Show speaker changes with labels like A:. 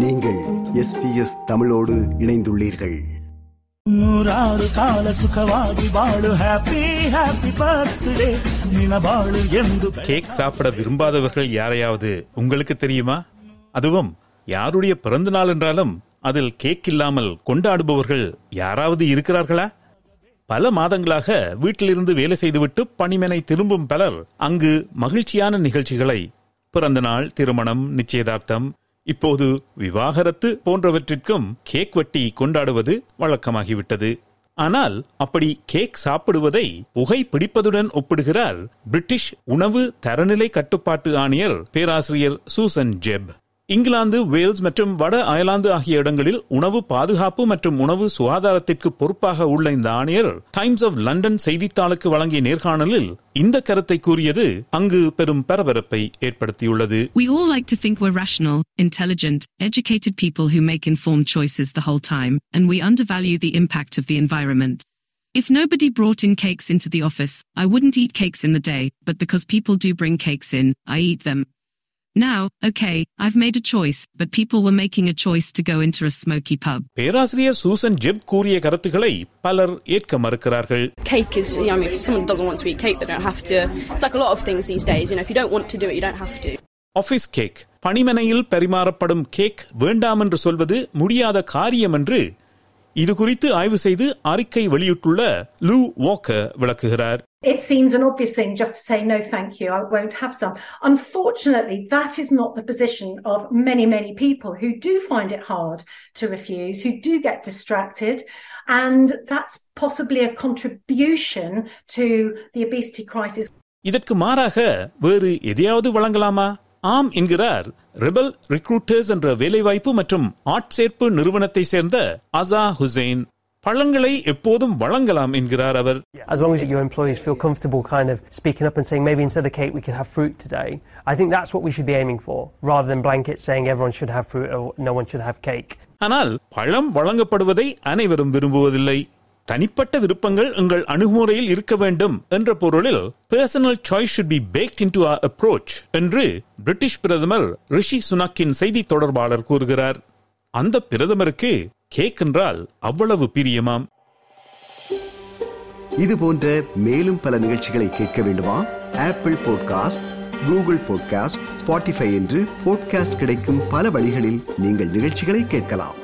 A: நீங்கள் எஸ்பிஎஸ் தமிழோடு இணைந்துள்ளீர்கள்
B: ನೂರಾರು ಕಾಲ ಸುಖವಾಗಿ ಬಾಳು ಹ್ಯಾಪಿ ಹ್ಯಾಪಿ ಬರ್ತ್ಡೇ ನಿನ ಬಾಳು ಎಂದು
C: கேக் சாப்பிட விரும்பாதவர்கள் யாரையாவது உங்களுக்கு தெரியுமா அதுவும் யாருடைய பிறந்த நாள் என்றாலும் அதில் கேக் இல்லாமல் கொண்டாடுபவர்கள் யாராவது இருக்கிறார்களா பல மாதங்களாக வீட்டிலிருந்து வேலை செய்துவிட்டு பணிமனை திரும்பும் பலர் அங்கு மகிழ்ச்சியான நிகழ்ச்சிகளை பிறந்த நாள் திருமணம் நிச்சயதார்த்தம் இப்போது விவாகரத்து போன்றவற்றிற்கும் கேக் வெட்டி கொண்டாடுவது வழக்கமாகிவிட்டது. ஆனால் அப்படி கேக் சாப்பிடுவதை புகை பிடிப்பதுடன் ஒப்பிடுகிறார் பிரிட்டிஷ் உணவு தரநிலை கட்டுப்பாட்டு ஆணையர் பேராசிரியர் சூசன் ஜெப். இங்கிலாந்து வேல்ஸ் மற்றும் வட அயர்லாந்து ஆகிய இடங்களில் உணவு பாதுகாப்பு மற்றும் உணவு சுகாதாரத்திற்கு பொறுப்பாக உள்ள இந்த ஆணையர் டைம்ஸ் ஆஃப் லண்டன் செய்தித்தாளுக்கு வழங்கிய நேர்காணலில் இந்த கருத்தை கூறியது அங்கு பெரும் பரபரப்பை ஏற்படுத்தியுள்ளது
D: We all like to think we're rational, intelligent, educated people who make informed choices the whole time, and we undervalue the impact of the environment. If nobody brought in cakes into the office, I wouldn't eat cakes in the day, but because people do bring cakes in, I eat them. Now, okay, I've made a choice, but people were making a choice to go into a smoky pub.
C: பேராசிரியர் Susan Jeff கூறிய கருத்துக்களை பலர் ஏற்க மறுக்கிறார்கள்
E: cake is, you know, I mean, if someone doesn't want to eat cake, they don't have to. It's like a lot of things these days, you know, if you don't want to do it, you don't have to.
C: Office cake பணிமனையில் பரிமாறப்படும் cake வேண்டாம் என்று சொல்வது முடியாத காரியம் என்று இது குறித்து ஆய்வு செய்து அறிக்கை வெளியிட்டுள்ள லூ வாக்கர் விளக்குகிறார்
F: It seems an obvious thing just to say, no, thank you, I won't have some. Unfortunately, that is not the position of many, many people who do find it hard to refuse, who do get distracted. And that's possibly a contribution to the obesity crisis.
C: இதற்கு மாறாக வேறு எதையாவது வழங்கலாமா ஆம் என்கிறார் rebel ரிக்ரூட்டர்ஸ் என்ற வேலைவாய்ப்பு மற்றும் ஆட்சேர்ப்பு நிறுவனத்தை சேர்ந்த அசா ஹுசைன் பழங்களை எப்போதும் வழங்கலாம் என்கிறார் அவர்
G: As long as your employees feel comfortable kind of speaking up and saying maybe instead of cake we could have fruit today, I think that's what we should be aiming for, rather than blanket saying everyone should have fruit or no one should have cake.
C: ஆனால் பழம் வழங்கப்படுவதை அனைவரும் விரும்புவதில்லை தனிப்பட்ட விருப்பங்கள் உங்கள் அணுகுமுறையில் இருக்க வேண்டும் என்ற பொருளில் personal choice should be baked into approach என்று பிரிட்டிஷ் பிரதமர் ரிஷி சுனாக்கின் செய்தி தொடர்பாளர் கூறுகிறார். அந்த பிரதமருக்கு கேக் என்றால் அவ்வளவு பிரியமாம்.
A: இது போன்ற மேலும் பல நிகழ்ச்சிகளை கேட்க வேண்டுமா? Apple podcast Google podcast Spotify என்று பாட்காஸ்ட் கிடைக்கும் பல வழிகளில் நீங்கள் நிகழ்ச்சிகளை கேட்கலாம்.